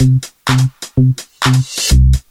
嗯嗯嗯嗯嗯嗯嗯嗯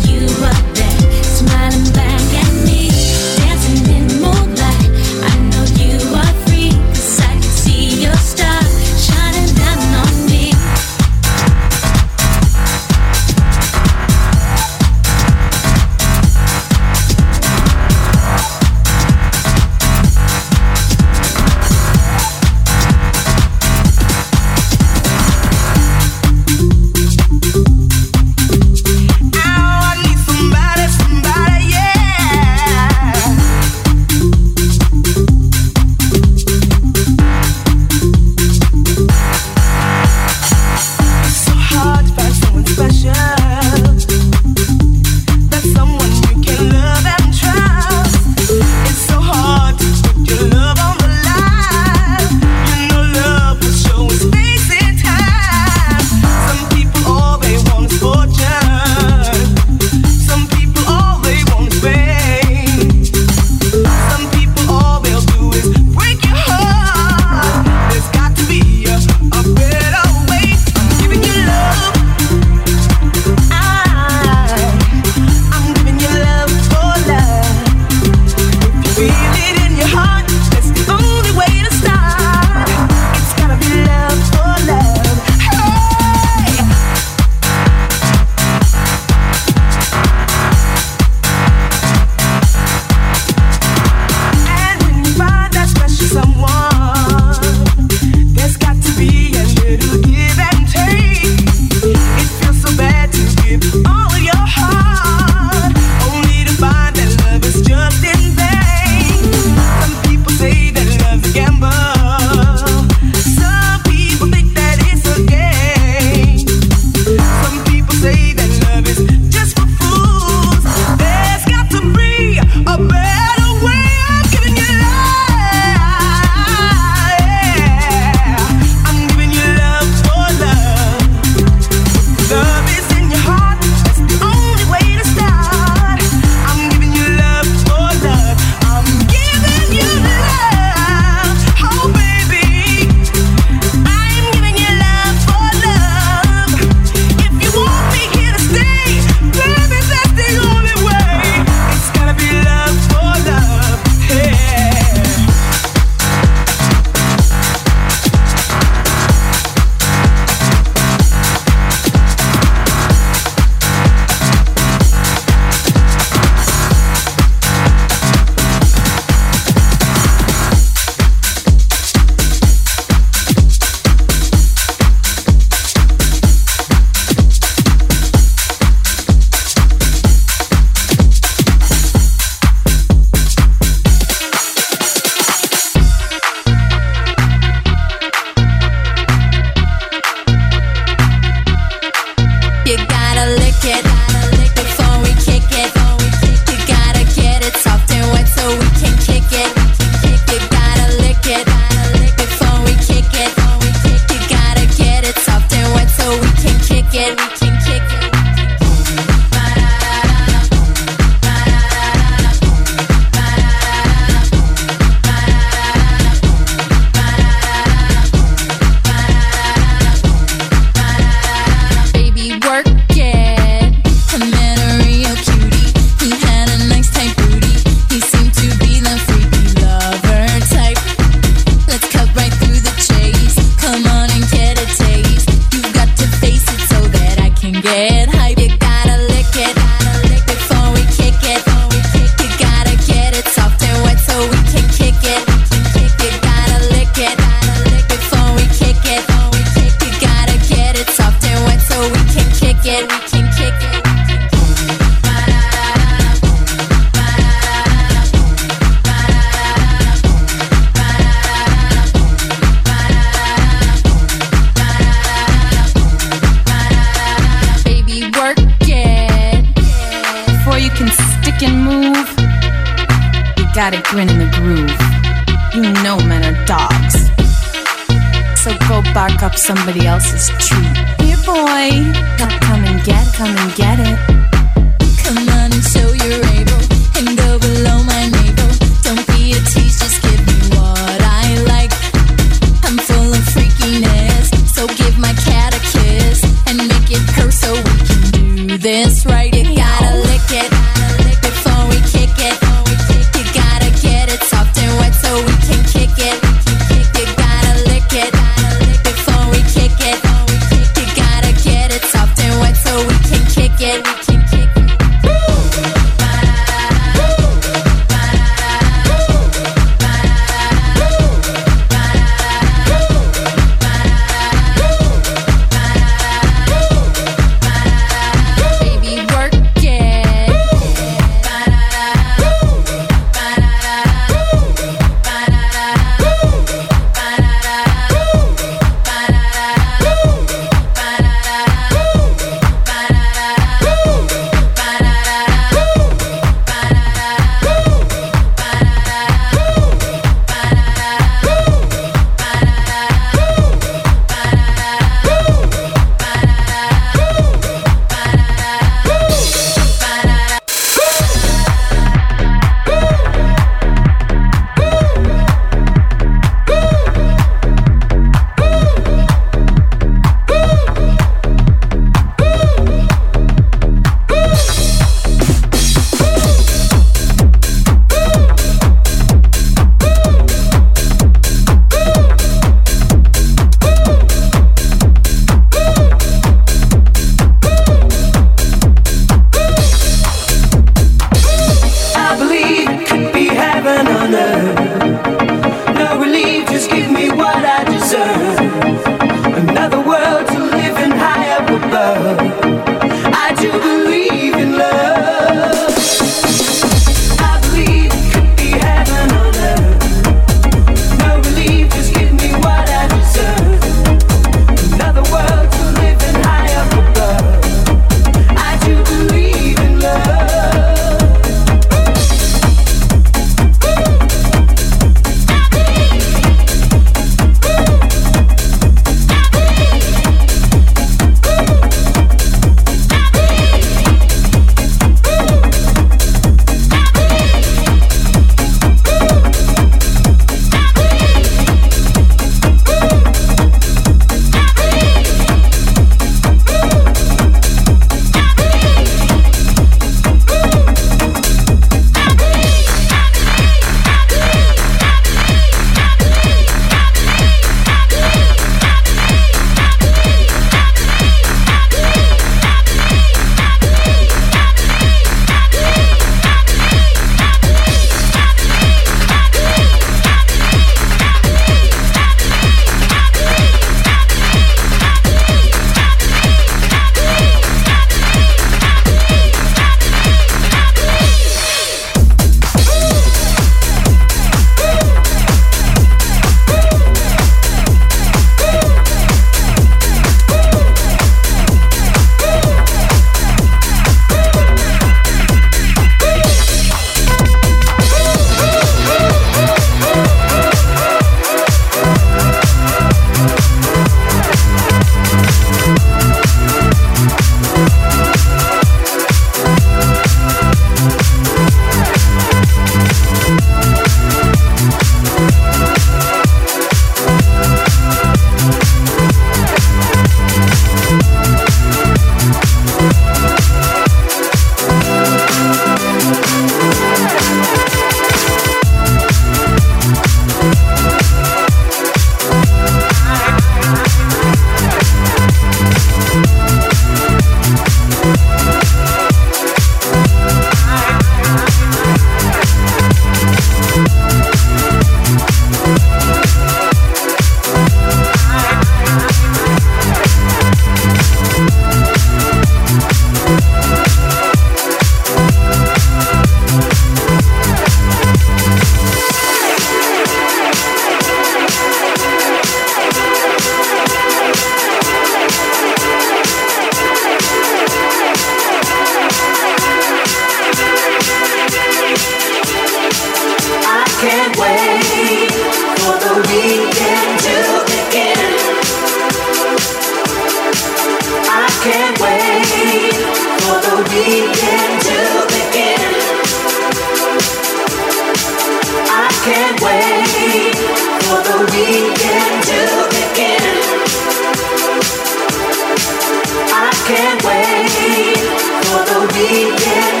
we get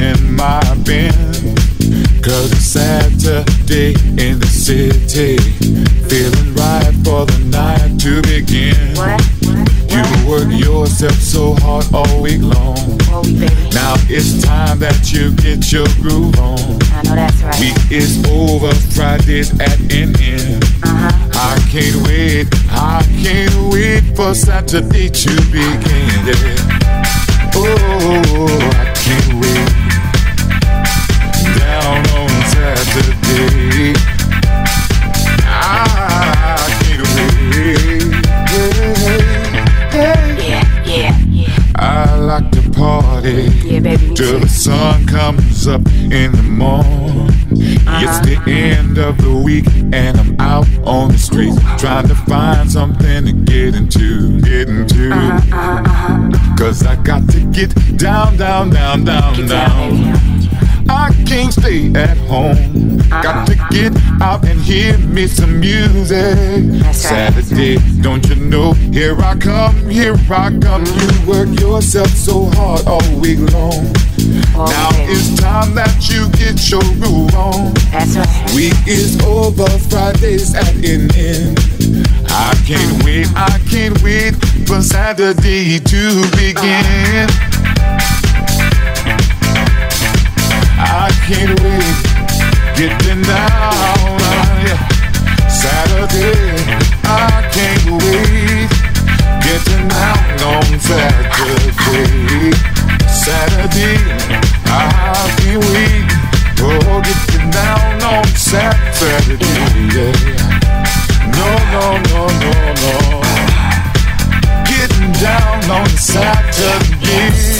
polishing my bin. Cause it's Saturday in the city. Feeling right for the night to begin. You work yourself so hard all week long. Now it's time that you get your groove on. I know that's right. Week is over, Friday's at an end. Uh-huh. I can't wait, I can't wait for Saturday to begin. Yeah. Oh, I can't party Yeah, baby, till the sun comes up in the morning. It's uh-huh. the end of the week and I'm out on the street trying to find something to get into, get into. Uh-huh, uh-huh, Cause I got to get down, down, down, down, Get down. down. I can't stay at home. Got to get out and hear me some music. Right. Saturday, don't you know? Here I come, here I come. You work yourself so hard all week long. Now it's time that you get your groove on. That's right. Week is over, Friday's at an end. I can't wait, I can't wait for Saturday to begin. I can't wait, getting down on ya. Saturday, I can't wait, getting down on Saturday. Saturday, I can't wait, oh, getting down on Saturday. Yeah. No, no, no, no, no. Getting down on Saturday.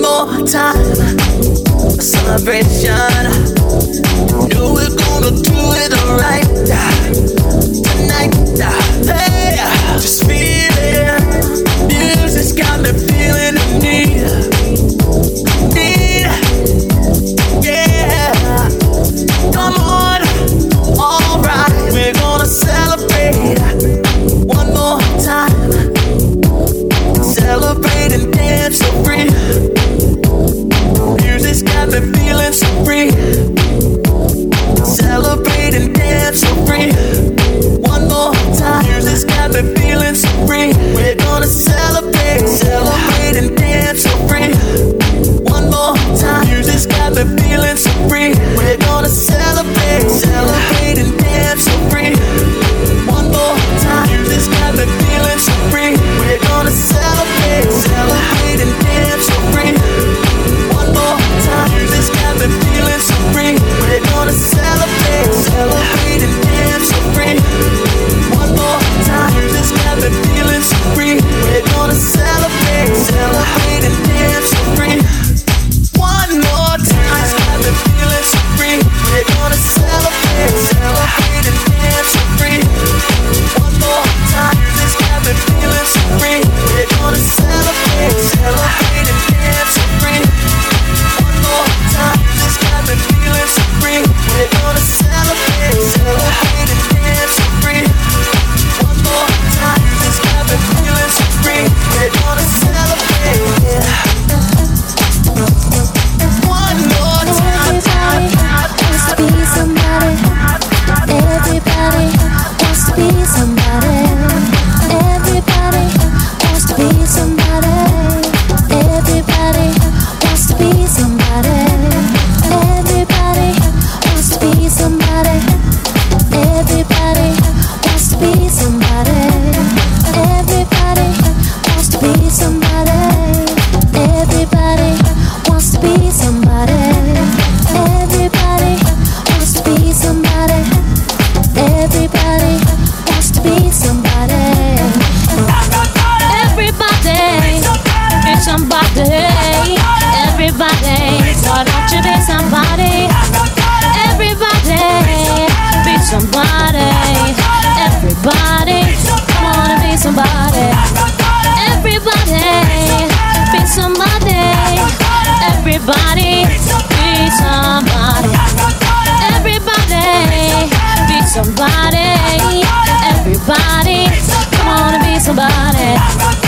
one more time. A celebration. Know we're gonna do it alright. Everybody be somebody. Everybody be somebody. Everybody, come on and be somebody.